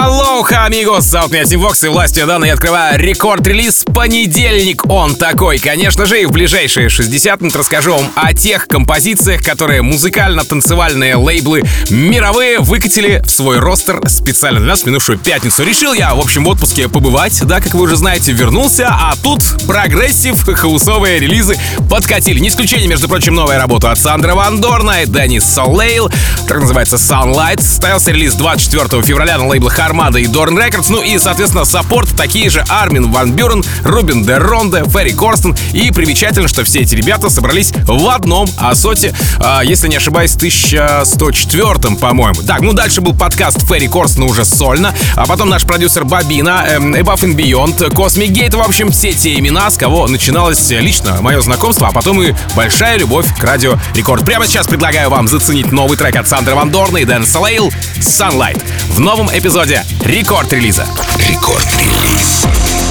Алоха, амигос! Зовут меня Тим Вокс и властью данной открываю рекорд-релиз «Понедельник». Он такой, конечно же, и в ближайшие 60 минут расскажу вам о тех композициях, которые музыкально-танцевальные лейблы мировые выкатили в свой ростер специально для нас в минувшую пятницу. Решил я, в общем, в отпуске побывать, да, как вы уже знаете, вернулся, а тут прогрессив, хаусовые релизы подкатили. Не исключение, между прочим, новая работа от Сандера Ван Дорна и Деннис Солейл, как называется Sunlight. Состоялся релиз 24 февраля на лейблах Armada и Doorn Records. Ну и, соответственно, саппорт такие же Армин Ван Бюрен, Рубен де Ронде, Ферри Корстен. И примечательно, что все эти ребята собрались в одном ASOT е, э, если не ошибаюсь, в 1104 по-моему. Так, ну дальше был подкаст Ферри Корстена уже сольно, а потом наш продюсер Bobina, эм, Above and Beyond, Cosmic Gate, в общем, все те имена, с кого начиналось лично мое знакомство, а потом и большая любовь к радио Рекорд. Прямо сейчас предлагаю вам заценить новый трек от Сандера Ван Дорна и Дэн Салейл «Sunlight» в новом эпизоде рекорд-релиза. Рекорд-релиз. You're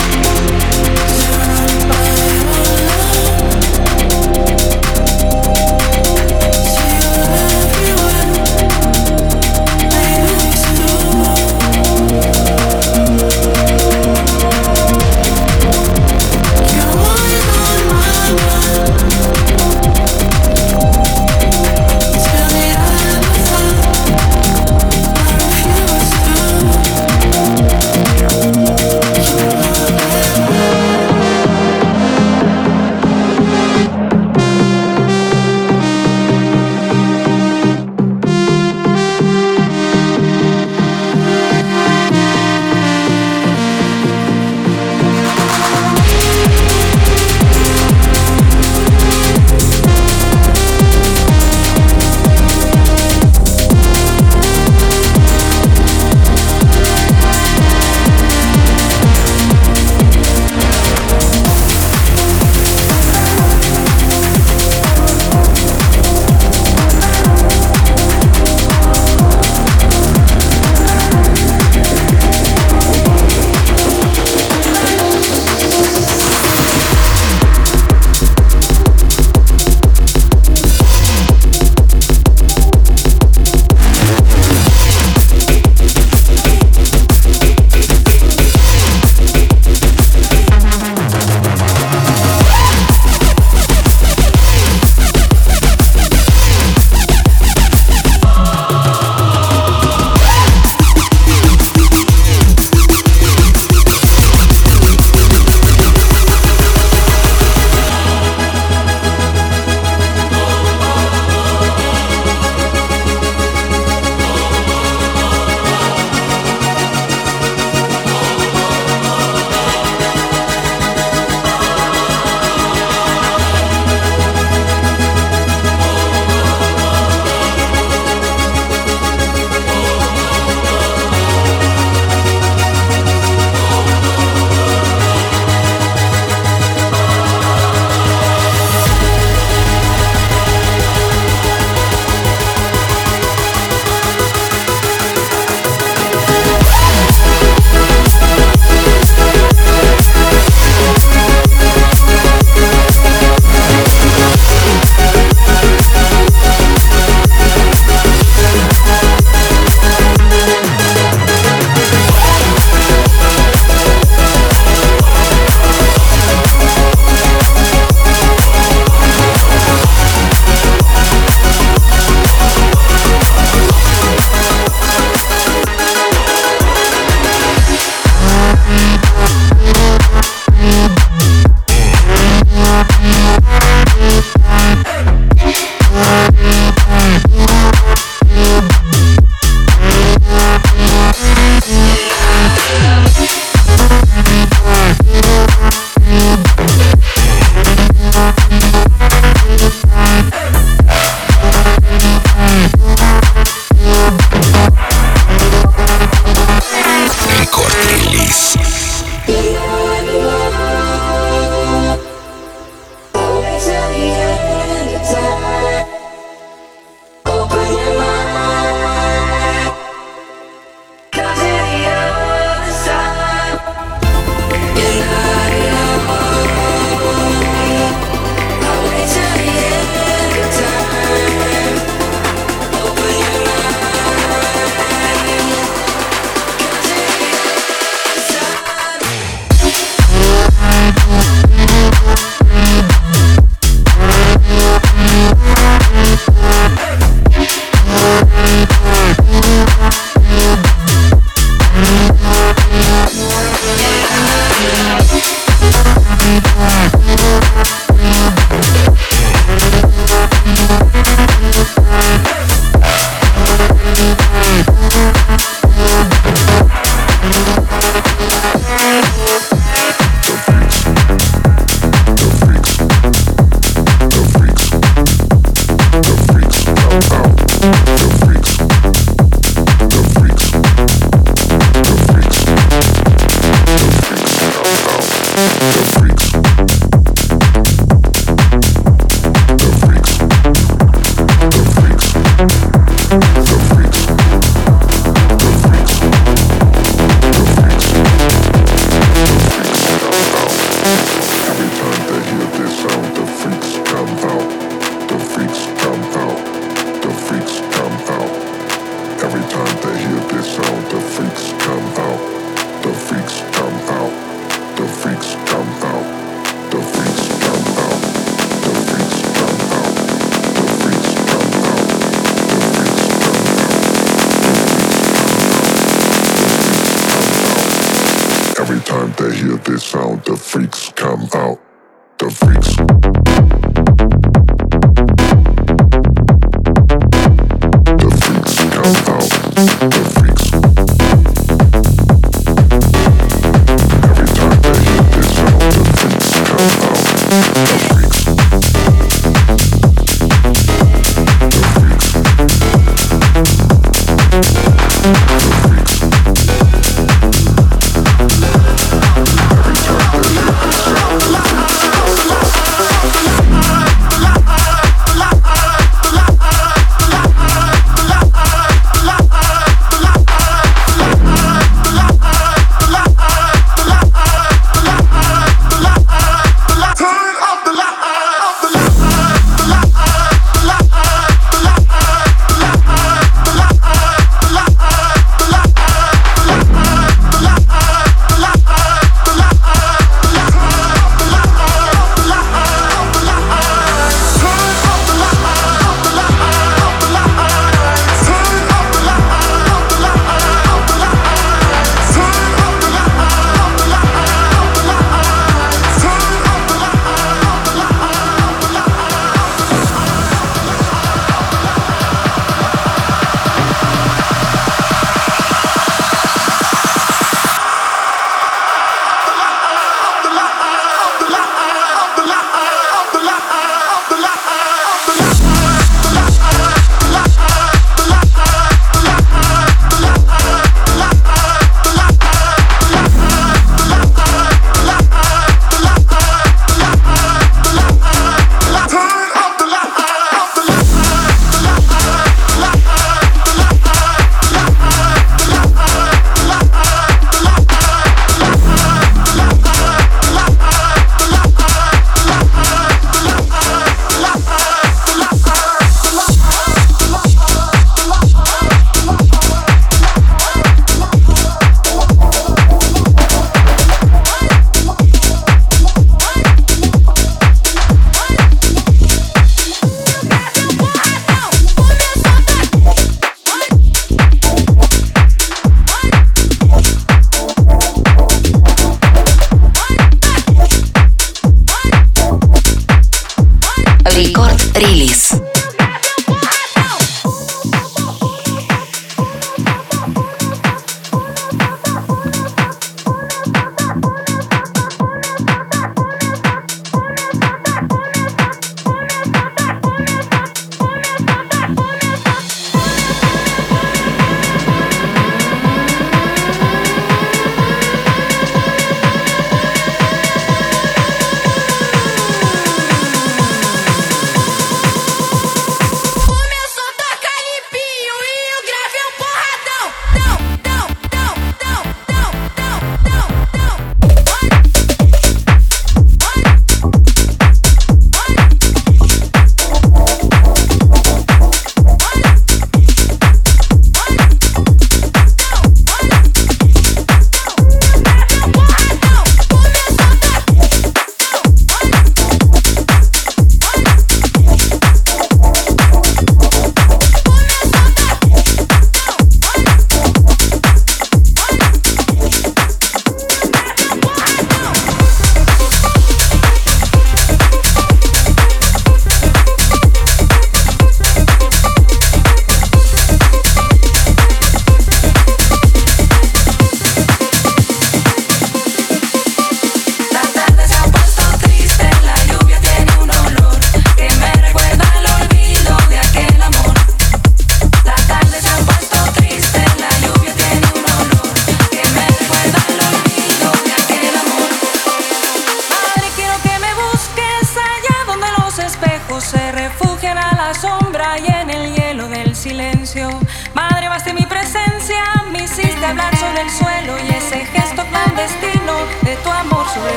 Hey!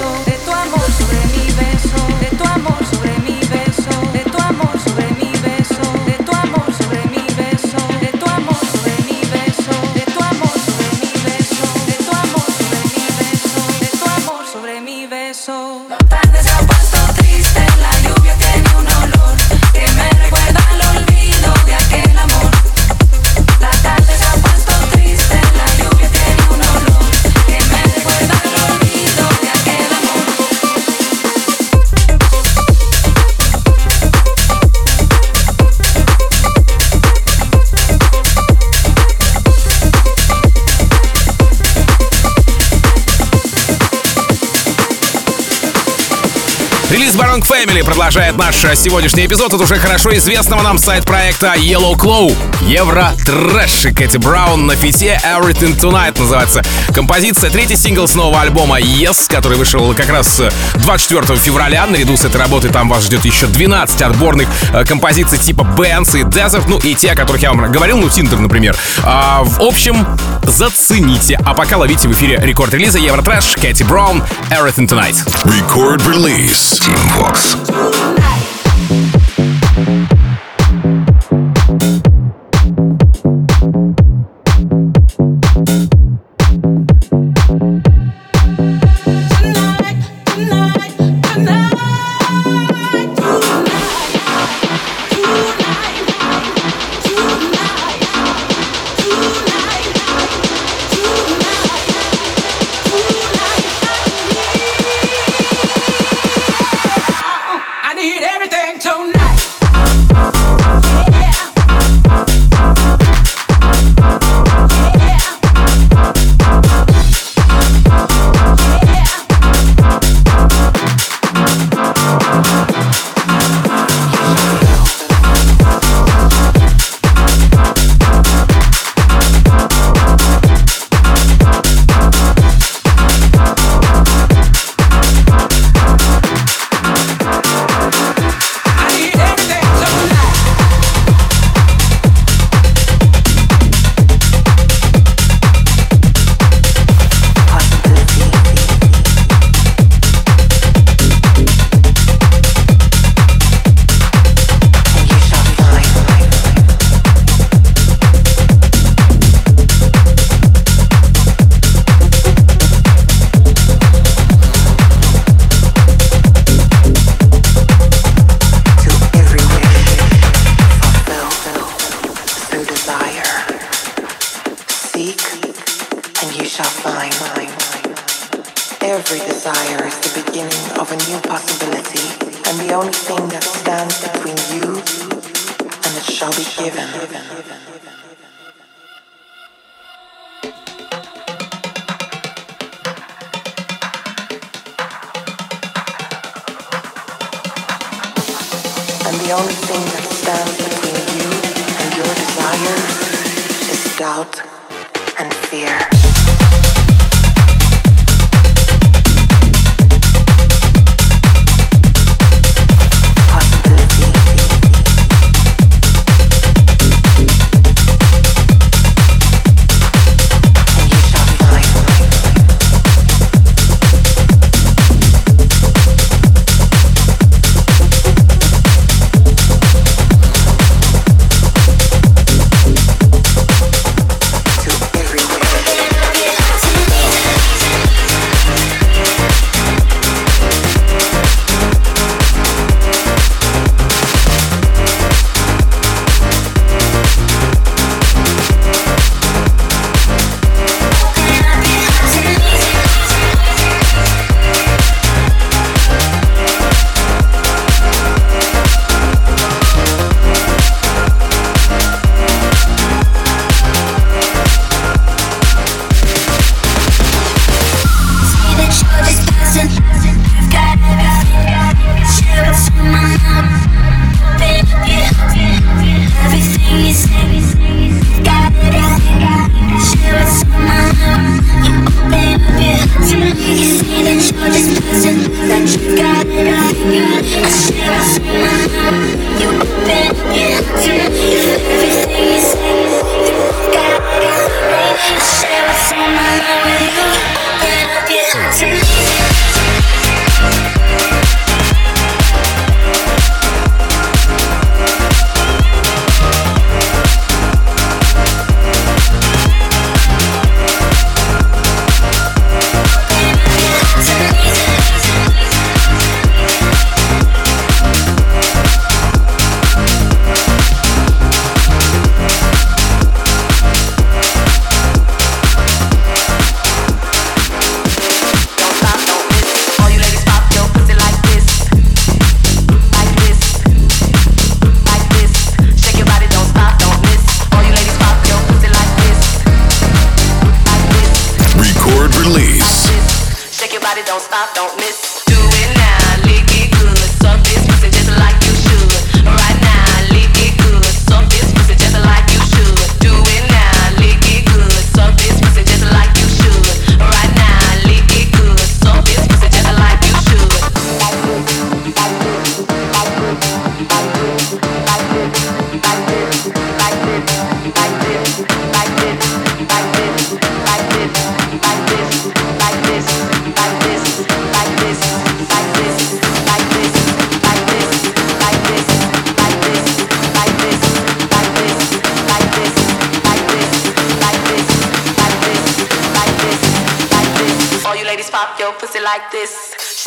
de tu amor. Продолжает наш сегодняшний эпизод от уже хорошо известного нам сайд-проекта Yellow Claw. Euro Trash Кэти Браун на фите Everything Tonight называется композиция. Третий сингл с нового альбома Yes, который вышел как раз 24 февраля. Наряду с этой работой там вас ждет еще 12 отборных э, композиций типа Bands и Desert, ну и те, о которых я вам говорил, ну Tinder, например. А, в общем, зацените. А пока ловите в эфире рекорд релиза Euro Trash, Кэти Браун, Everything Tonight. Record release. Team Vox. Release. Shake your body, don't stop, don't miss.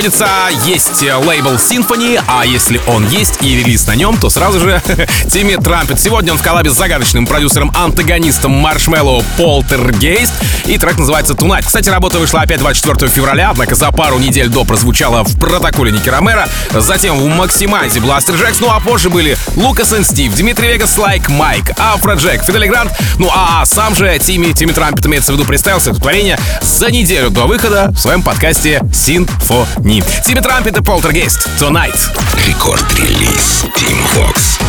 Водится, есть лейбл Sinphony, а если он есть и релиз на нем, то сразу же Тимми Трампет. Сегодня он в коллабе с загадочным продюсером-антагонистом Маршмеллоу Полтергейст, и трек называется Tonight. Кстати, работа вышла опять 24 февраля, однако за пару недель до прозвучала в протоколе Ники Ромеро, затем в Maximize Blasterjaxx, ну а позже были Лукас и Стив, Dimitri Vegas, Like Mike, Афро Джек, Fedde Le Grand, ну а сам же Тимми, Тимми Трампет, имеется в виду, представился это творение за неделю до выхода в своем подкасте Sinphony. Тимми Трампет и Полтергейст Tonight. Рекорд-релиз Team Vox.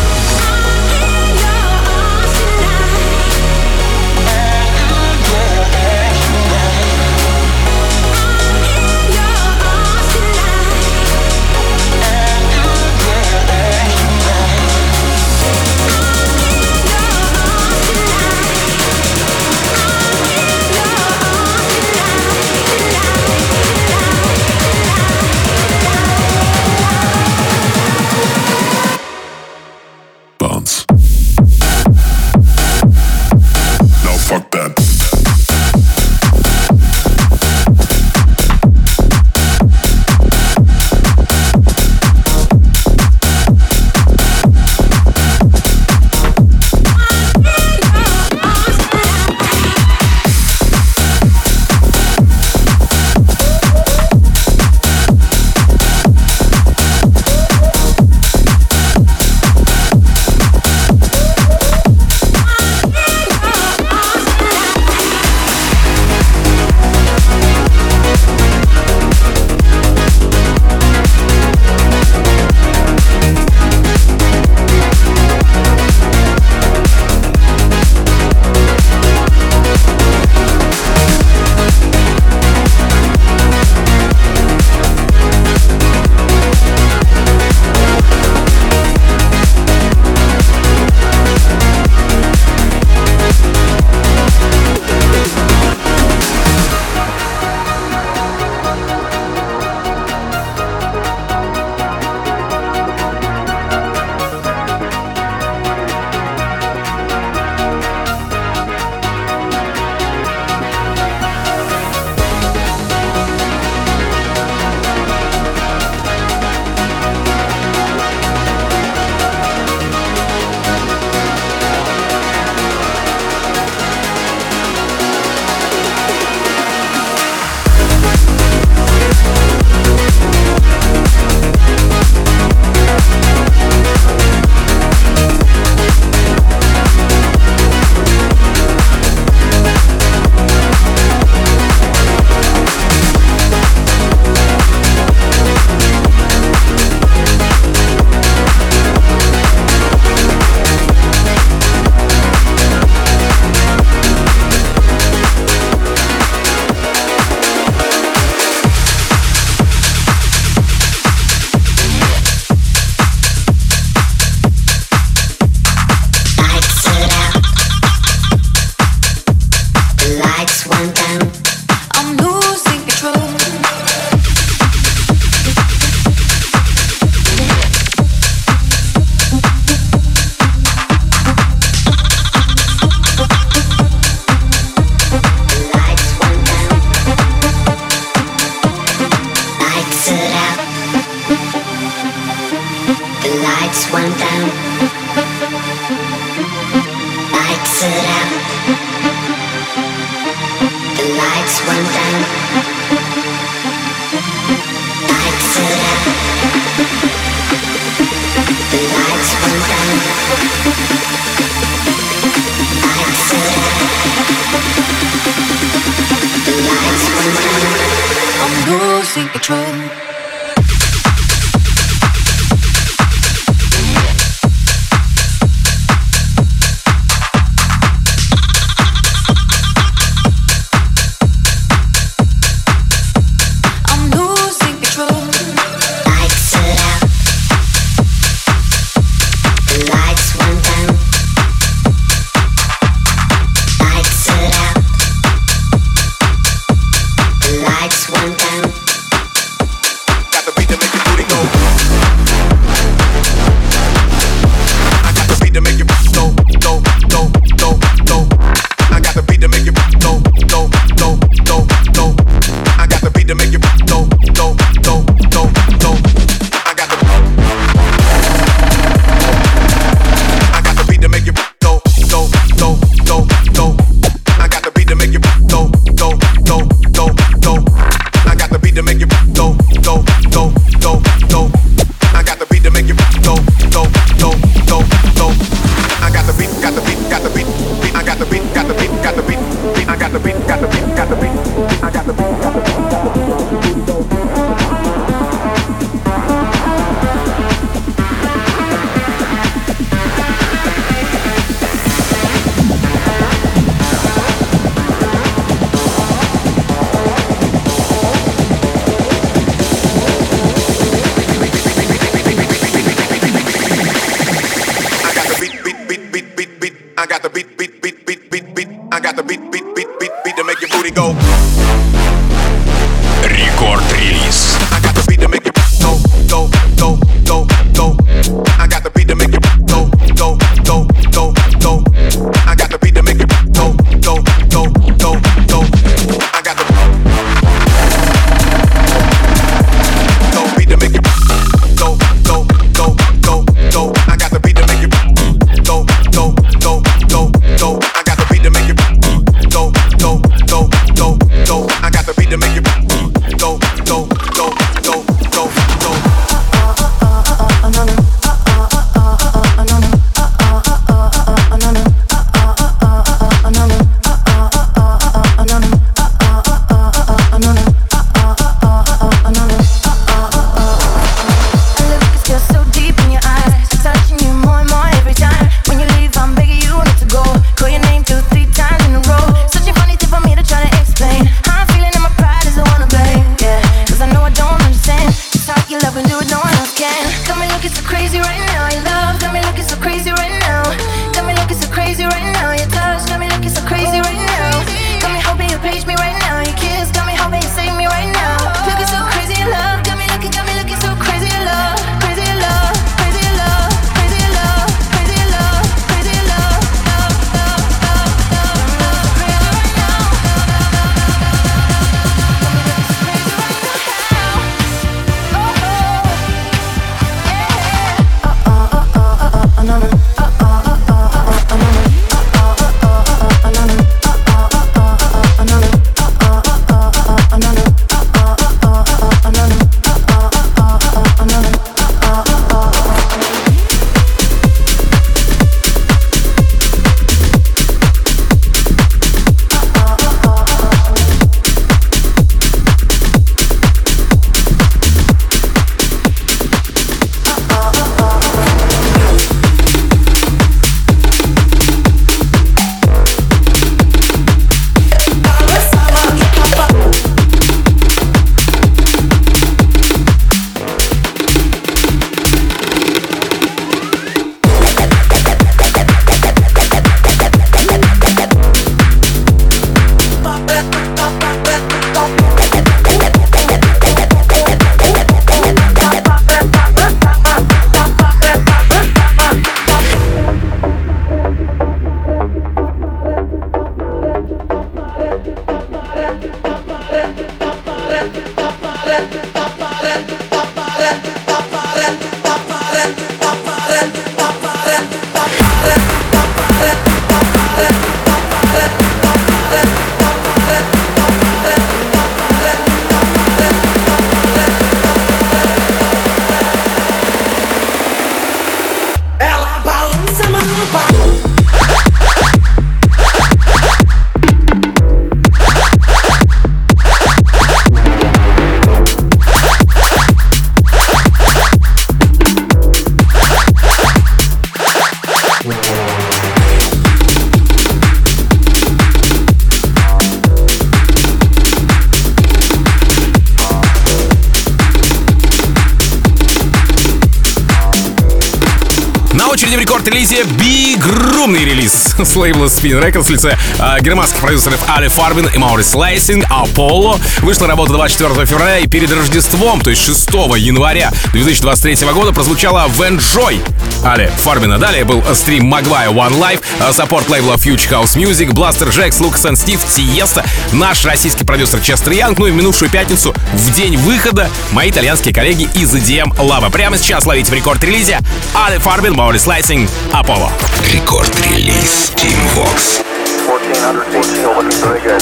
Лейбла Spinnin' Records в лице э, германских продюсеров Alle Farben и Maurice Lessing Apollo. Вышла работа 24 февраля и перед Рождеством, то есть 6 января 2023 года прозвучала в Enjoy Alle Farben а. Далее был стрим Магвая One Life, саппорт лейбла Future House Music, Blasterjaxx, Lucas and Steve, Тиесто, наш российский продюсер Честер Янг, ну и в минувшую пятницу, в день выхода, мои итальянские коллеги из EDM Lava. Прямо сейчас ловите в рекорд-релизе Али Фарбин, Маори Слайсинг, Apollo. Рекорд-релиз Team Vox. 1400 feet, still looking very good.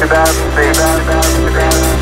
2000 feet. 2000 feet. Roger.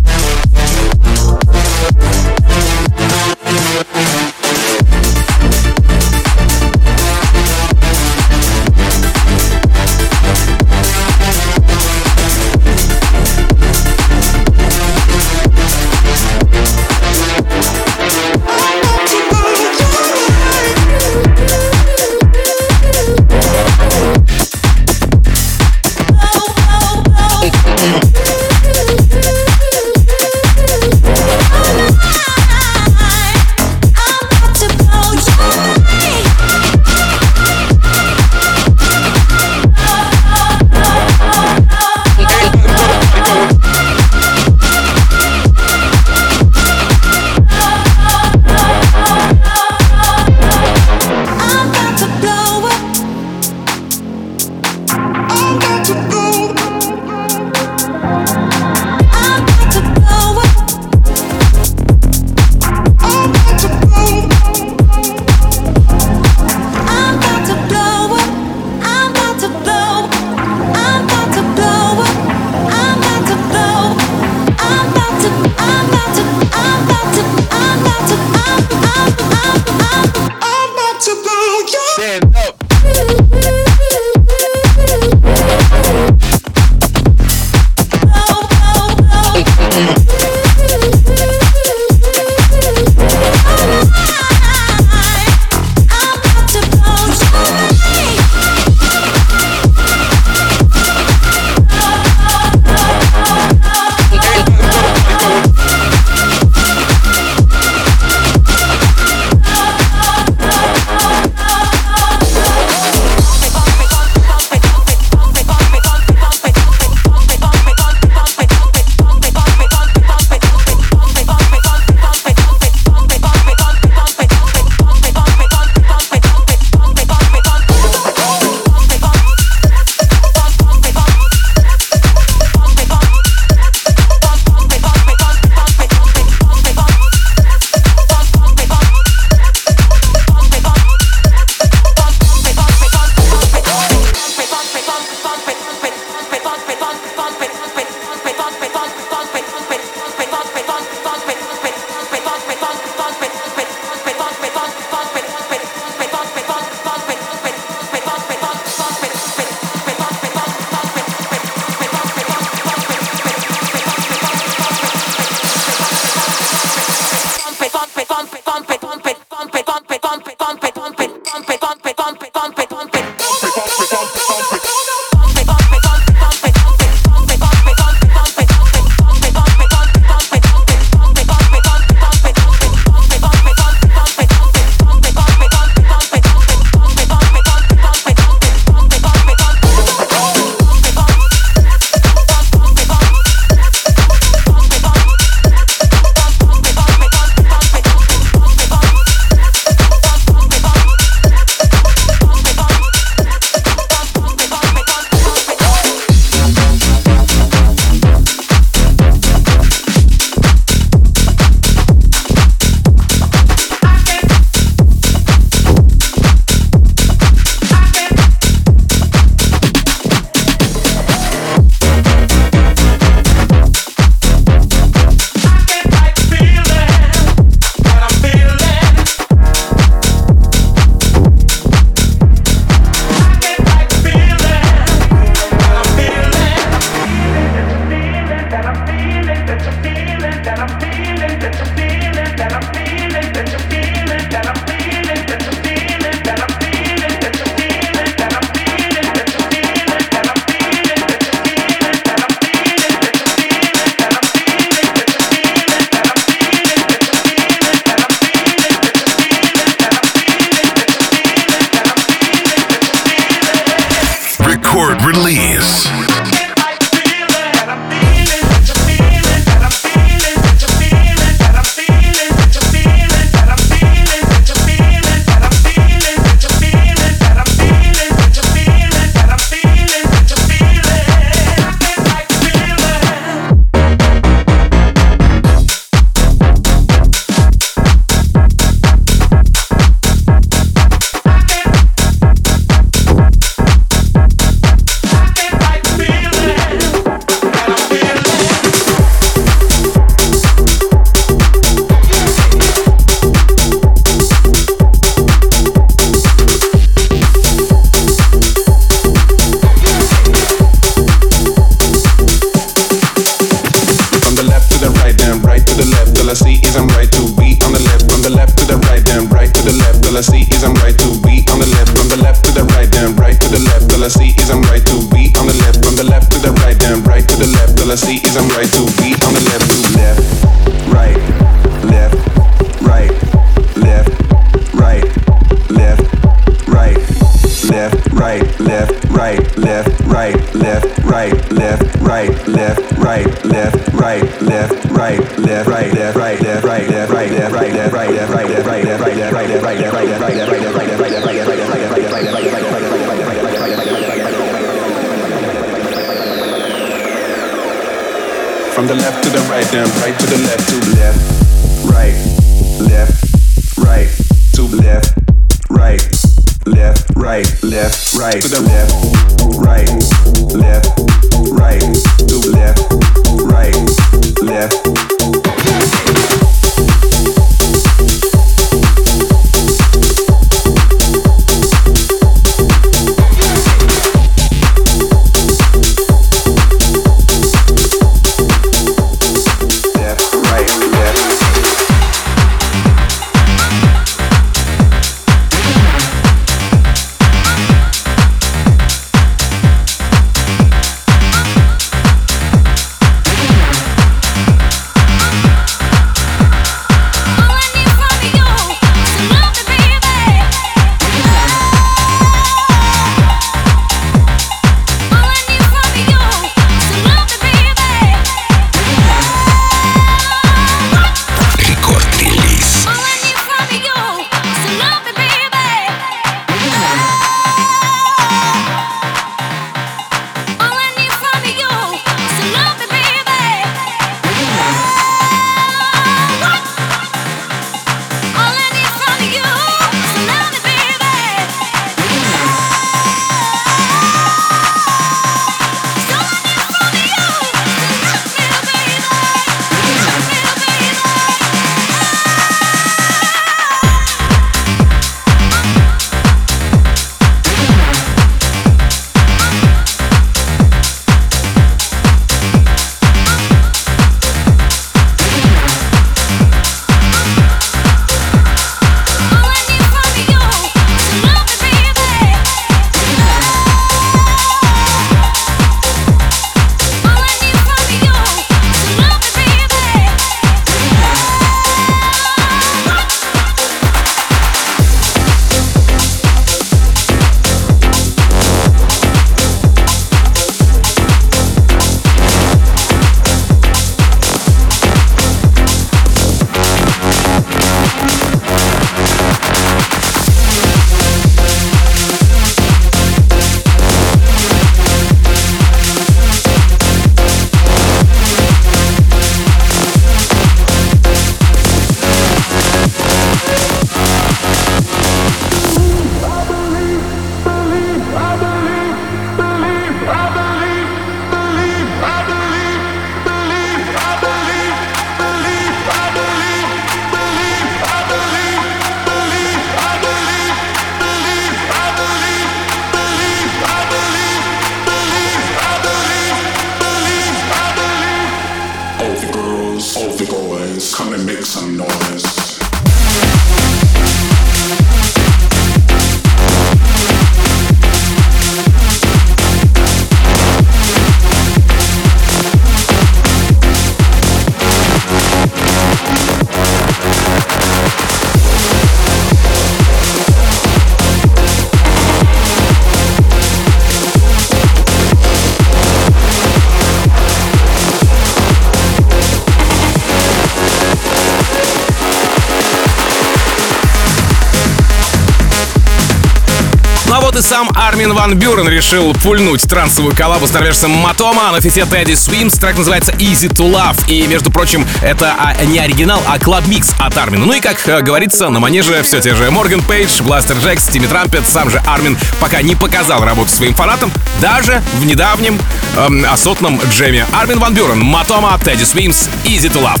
Армин Ван Бюрен решил пульнуть трансовую коллабу с норвежцем Матома на фите Teddy Swims. Трек называется Easy to Love. И, между прочим, это а, не оригинал, а club mix от Армина. Ну и, как э, говорится, на манеже все те же Морган Пейдж, Blasterjaxx, Тимми Трампет, сам же Армин пока не показал работу своим фанатам, даже в недавнем эм, ASOT ном джеме. Армин Ван Бюрен, Матома, Teddy Swims, Easy to Love.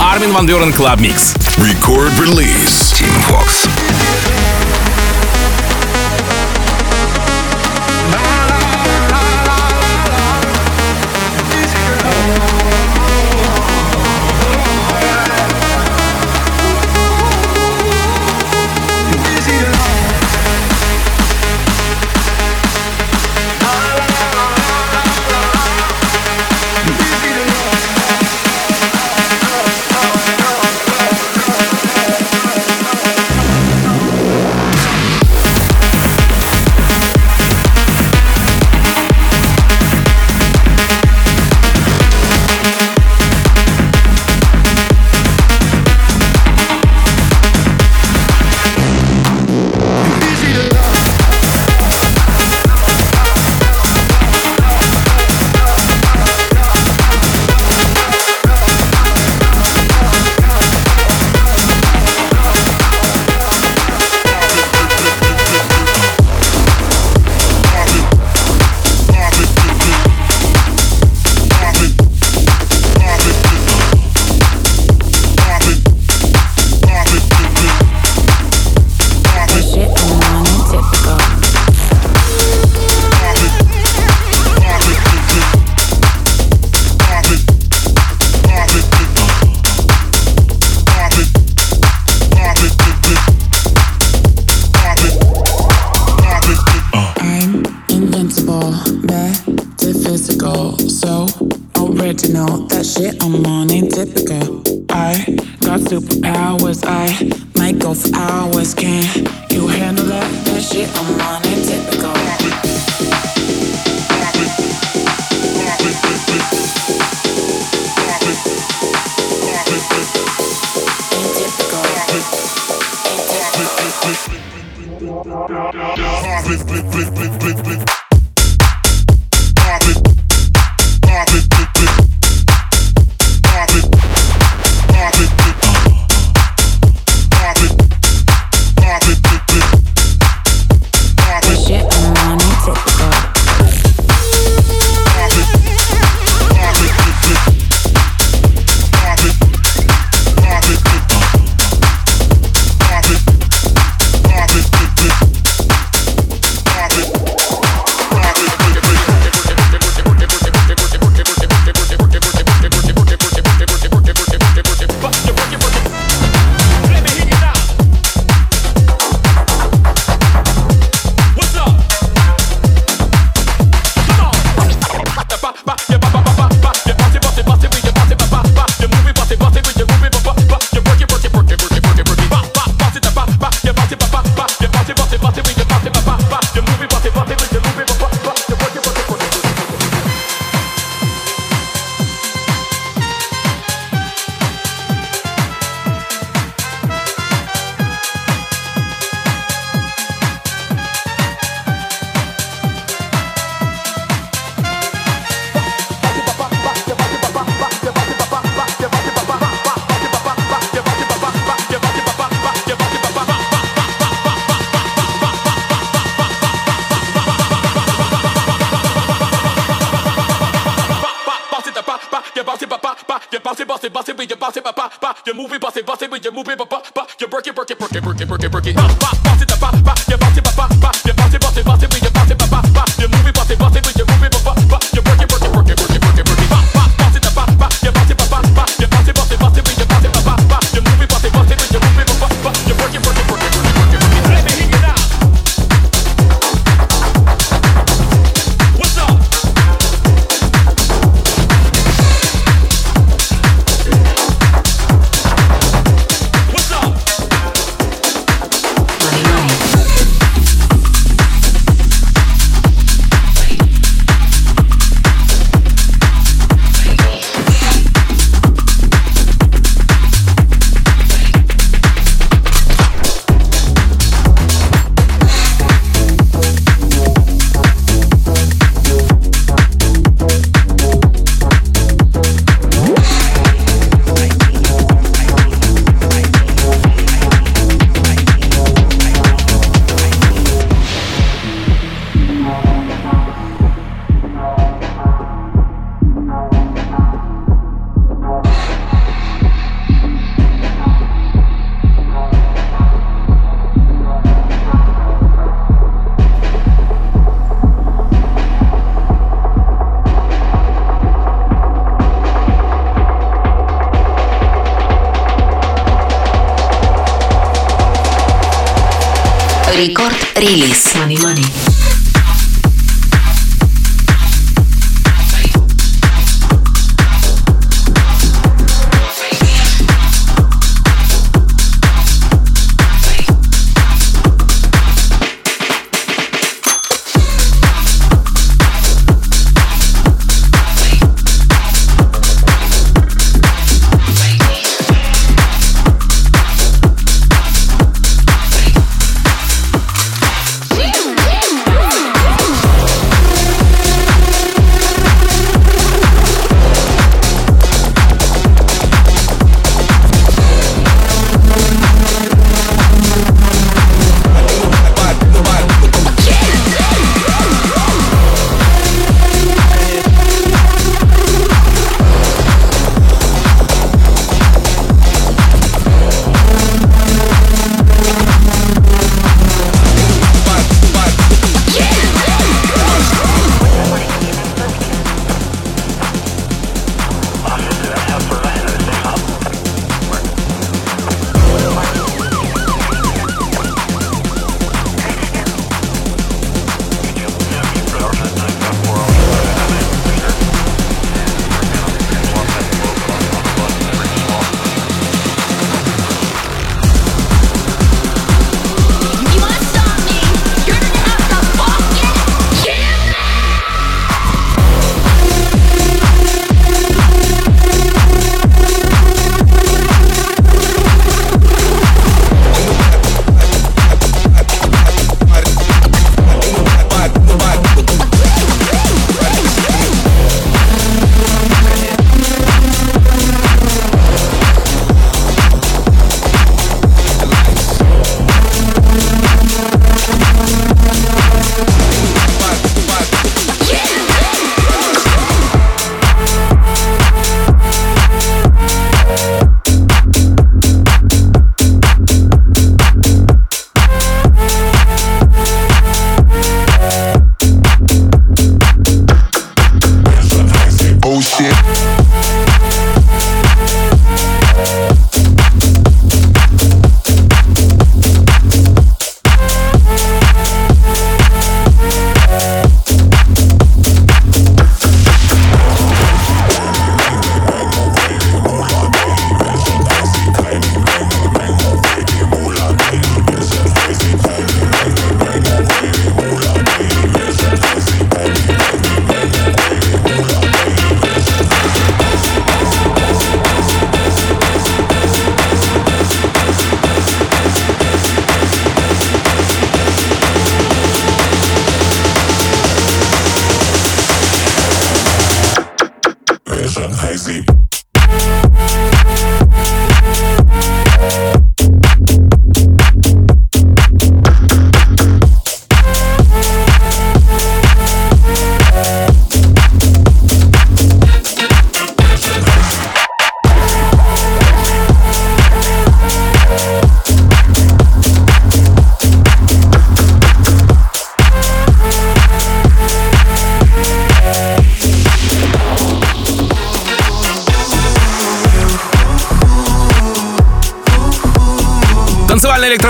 Армин Ван Бюрен, Club Mix. Record release. Tim Vox.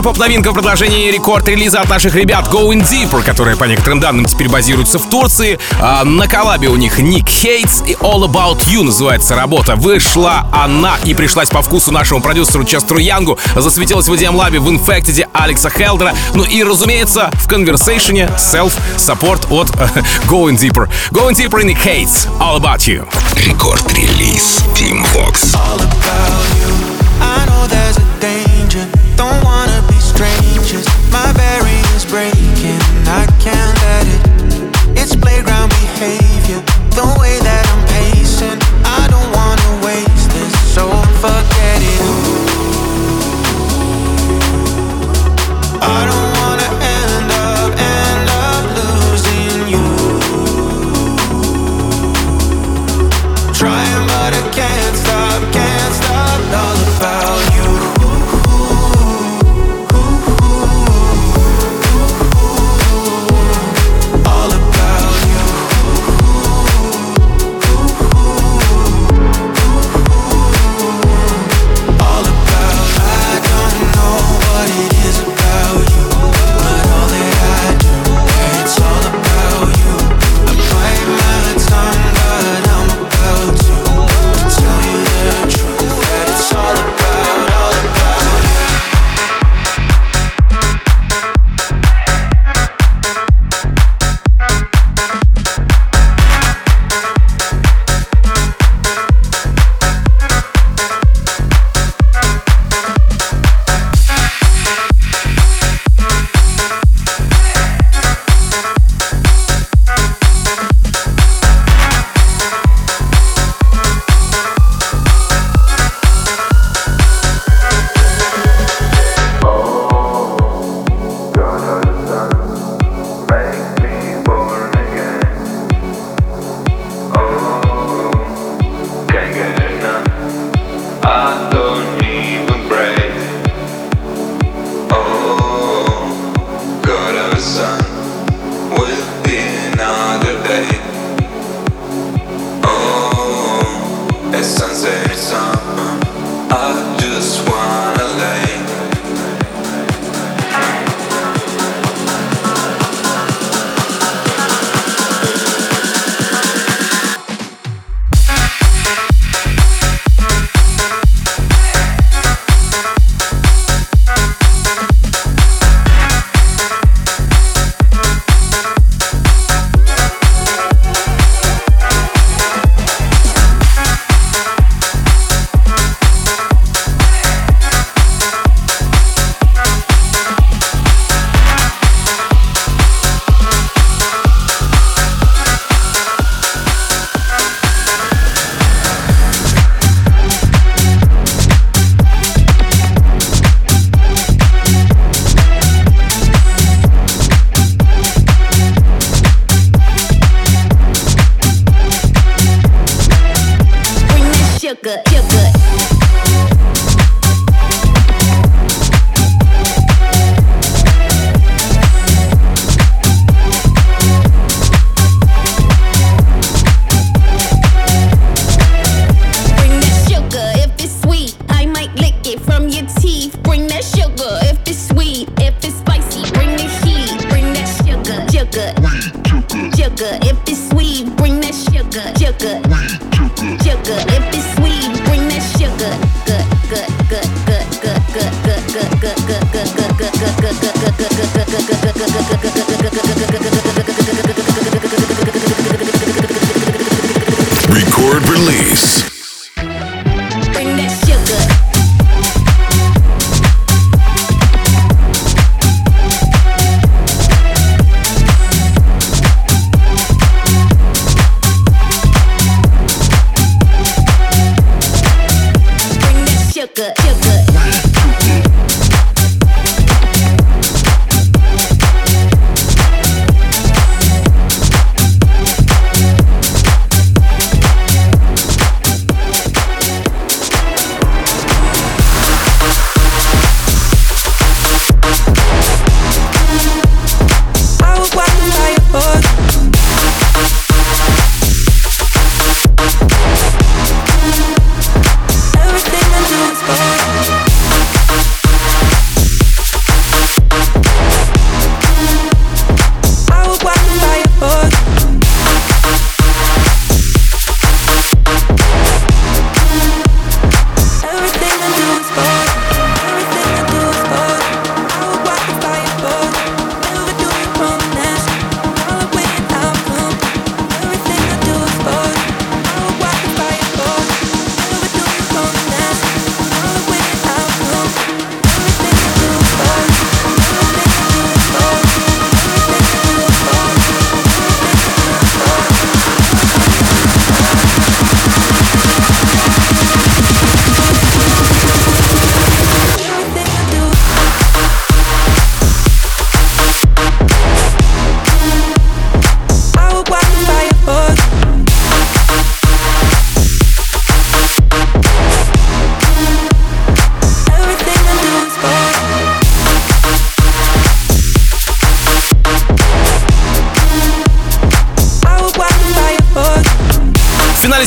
Электропоп-новинка в продолжении рекорд-релиза от наших ребят Going Deeper, которые, по некоторым данным, теперь базируются в Турции. А на коллабе у них Ник Хейтс и All About You называется работа. Вышла она и пришлась по вкусу нашему продюсеру Честеру Янгу, засветилась в EDM Lab е в Infected Алекса Хелдера, ну и, разумеется, в Conversation self support от Going Deeper. Going Deeper и Nick Hates, All About You. Рекорд-релиз Tim Vox. all about you. I know there's a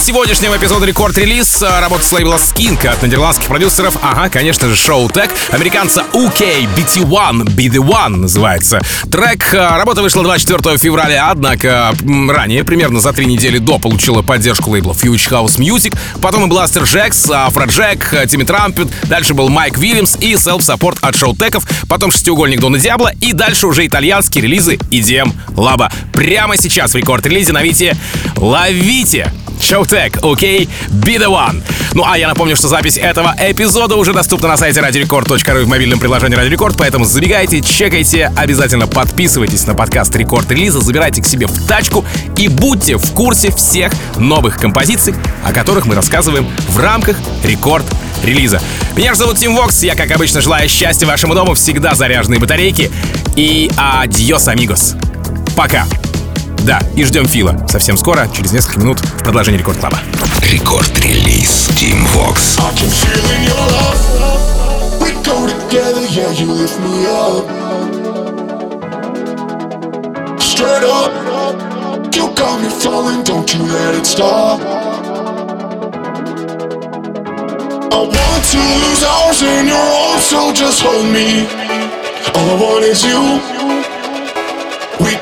сегодняшнего эпизода рекорд-релиз э, работа с лейбла Skink от нидерландских продюсеров. Ага, конечно же, Showtek. Американца UK BT1, Be The One называется. Трек, э, работа вышла 24 февраля, однако ранее, примерно за три недели до, получила поддержку лейбла Future House Music. Потом и Blasterjaxx, Афроджек, Тимми Трампет. Дальше был Майк Вильямс и селф-саппорт от Showtek ов. Потом шестиугольник Дона Диабло. И дальше уже итальянские релизы EDM Lab а. Прямо сейчас в рекорд-релизе ловите, ловите Showtek, Ookay. Be the one. Ну а я напомню, что запись этого эпизода уже доступна на сайте radiorecord.ru и в мобильном приложении Radio Record, поэтому забегайте, чекайте, обязательно подписывайтесь на подкаст Рекорд Релиза, забирайте к себе в тачку и будьте в курсе всех новых композиций, о которых мы рассказываем в рамках Рекорд релиза. Меня же зовут Тим Вокс, я, как обычно, желаю счастья вашему дому, всегда заряженные батарейки и adiós, amigos. Пока. Да, и ждем Фила. Совсем скоро, через несколько минут, в продолжении Рекорд Клаба. Рекорд релиз. Team Vox. Together, yeah, you lift me up. Straight up, you got me falling, don't you let it stop. I want to lose ours in your arms, so just hold me. All I want is you.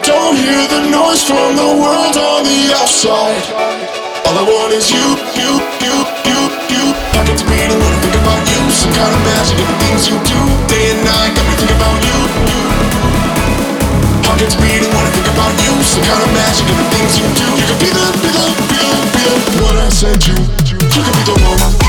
Don't hear the noise from the world on the outside. All I want is you, you, you, you, you. I get to be the one to think about you. Some kind of magic in the things you do. Day and night, got me thinking about you. you. I get to be the one to think about you. Some kind of magic in the things you do. You could be the, be the, be the, be the one I said you. You could be the one.